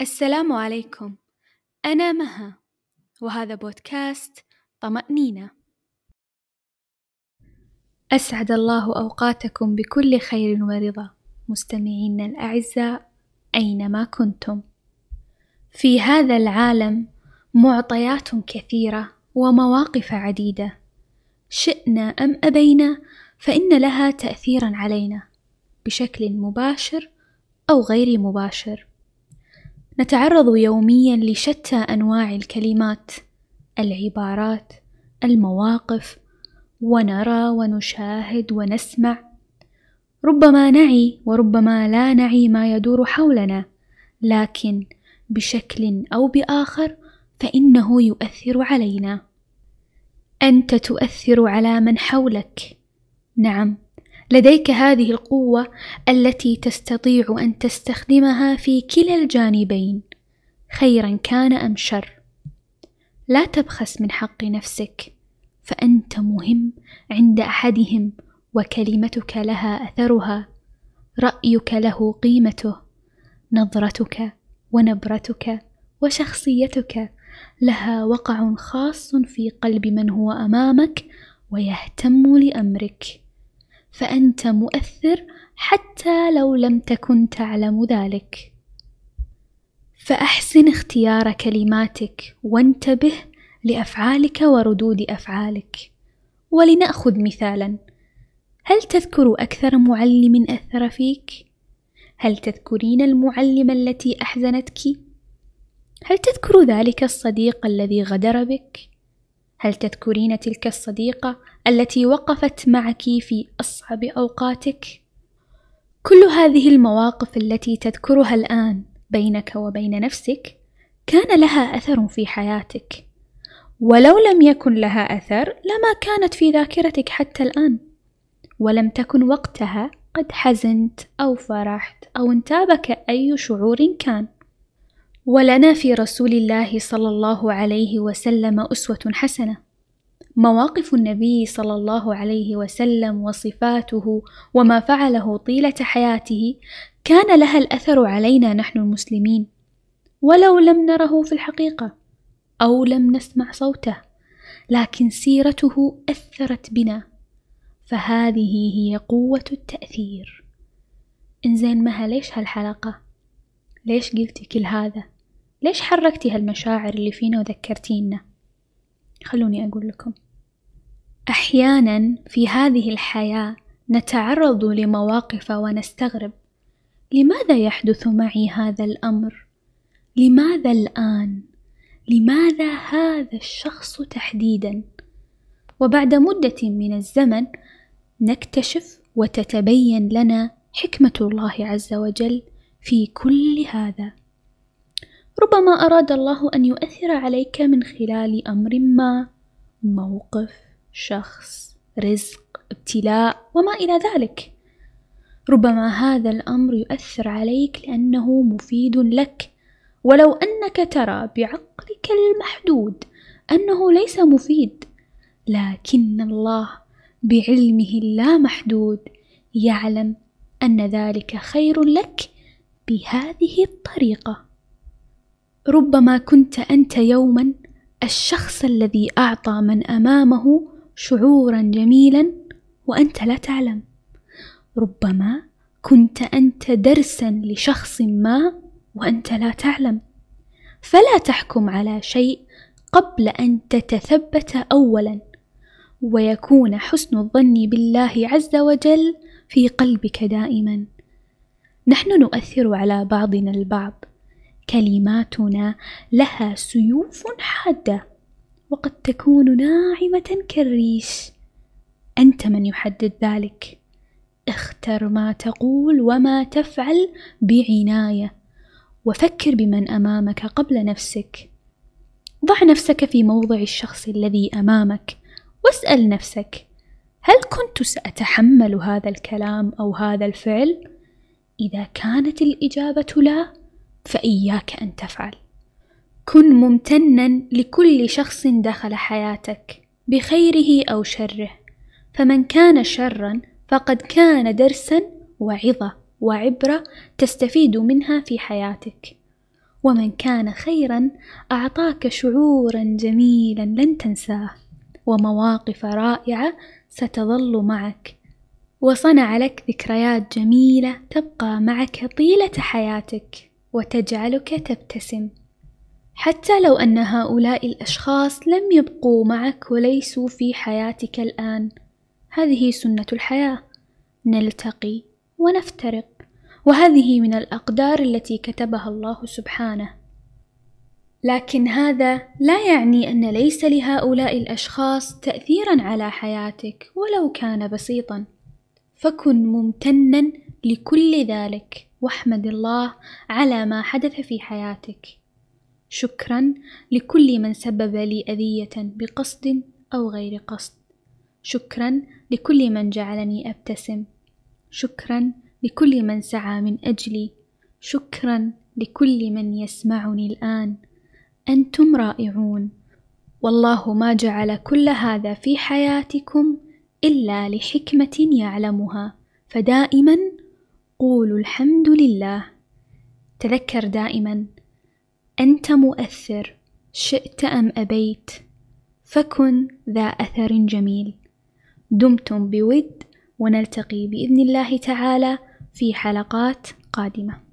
السلام عليكم. أنا مها وهذا بودكاست طمأنينة. أسعد الله أوقاتكم بكل خير ورضا. مستمعينا الأعزاء أينما كنتم؟ في هذا العالم معطيات كثيرة ومواقف عديدة. شئنا أم أبينا فإن لها تأثيرا علينا بشكل مباشر أو غير مباشر. نتعرض يوميا لشتى أنواع الكلمات العبارات المواقف ونرى ونشاهد ونسمع. ربما نعي وربما لا نعي ما يدور حولنا لكن بشكل أو بآخر فإنه يؤثر علينا. أنت تؤثر على من حولك. نعم. لديك هذه القوة التي تستطيع أن تستخدمها في كلا الجانبين خيرا كان أم شر. لا تبخس من حق نفسك فأنت مهم عند أحدهم وكلمتك لها أثرها. رأيك له قيمته نظرتك ونبرتك وشخصيتك لها وقع خاص في قلب من هو أمامك ويهتم لأمرك. فأنت مؤثر حتى لو لم تكن تعلم ذلك فأحسن اختيار كلماتك وانتبه لأفعالك وردود أفعالك ولنأخذ مثالا هل تذكر أكثر معلم أثر فيك؟ هل تذكرين المعلمة التي أحزنتك؟ هل تذكر ذلك الصديق الذي غدر بك؟ هل تذكرين تلك الصديقة التي وقفت معك في أصعب أوقاتك؟ كل هذه المواقف التي تذكرها الآن بينك وبين نفسك كان لها أثر في حياتك، ولو لم يكن لها أثر لما كانت في ذاكرتك حتى الآن، ولم تكن وقتها قد حزنت أو فرحت أو انتابك أي شعور كان. ولنا في رسول الله صلى الله عليه وسلم أسوة حسنة مواقف النبي صلى الله عليه وسلم وصفاته وما فعله طيلة حياته كان لها الأثر علينا نحن المسلمين ولو لم نره في الحقيقة أو لم نسمع صوته لكن سيرته أثرت بنا فهذه هي قوة التأثير إنزين مها ليش هالحلقة؟ ليش قلتي كل هذا؟ ليش حركتي هالمشاعر اللي فينا وذكرتينا؟ خلوني أقول لكم أحيانا في هذه الحياة نتعرض لمواقف ونستغرب لماذا يحدث معي هذا الأمر؟ لماذا الآن؟ لماذا هذا الشخص تحديدا؟ وبعد مدة من الزمن نكتشف وتتبين لنا حكمة الله عز وجل في كل هذا ربما أراد الله أن يؤثر عليك من خلال أمر ما موقف شخص رزق ابتلاء وما إلى ذلك. ربما هذا الأمر يؤثر عليك لأنه مفيد لك. ولو أنك ترى بعقلك المحدود أنه ليس مفيد لكن الله بعلمه اللامحدود يعلم أن ذلك خير لك بهذه الطريقة. ربما كنت أنت يوما الشخص الذي أعطى من أمامه شعورا جميلا وأنت لا تعلم. ربما كنت أنت درسا لشخص ما وأنت لا تعلم. فلا تحكم على شيء قبل أن تتثبت أولا ويكون حسن الظن بالله عز وجل في قلبك دائما. نحن نؤثر على بعضنا البعض. كلماتنا لها سيوف حادة وقد تكون ناعمة كالريش. أنت من يحدد ذلك. اختر ما تقول وما تفعل بعناية. وفكر بمن أمامك قبل نفسك. ضع نفسك في موضع الشخص الذي أمامك. واسأل نفسك هل كنت سأتحمل هذا الكلام أو هذا الفعل؟ إذا كانت الإجابة لا فإياك أن تفعل. كن ممتنا لكل شخص دخل حياتك بخيره أو شره. فمن كان شرا فقد كان درسا وعظة وعبرة تستفيد منها في حياتك. ومن كان خيرا أعطاك شعورا جميلا لن تنساه. ومواقف رائعة ستظل معك. وصنع لك ذكريات جميلة تبقى معك طيلة حياتك. وتجعلك تبتسم. حتى لو أن هؤلاء الأشخاص لم يبقوا معك وليسوا في حياتك الآن هذه سنة الحياة. نلتقي ونفترق. وهذه من الأقدار التي كتبها الله سبحانه. لكن هذا لا يعني أن ليس لهؤلاء الأشخاص تأثيرا على حياتك ولو كان بسيطا. فكن ممتنا لكل ذلك. واحمد الله على ما حدث في حياتك. شكرا لكل من سبب لي أذية بقصد أو غير قصد. شكرا لكل من جعلني أبتسم. شكرا لكل من سعى من أجلي. شكرا لكل من يسمعني الآن. أنتم رائعون. والله ما جعل كل هذا في حياتكم إلا لحكمة يعلمها. فدائما قولوا الحمد لله. تذكر دائما أنت مؤثر شئت أم أبيت؟ فكن ذا أثر جميل. دمتم بود ونلتقي بإذن الله تعالى في حلقات قادمة.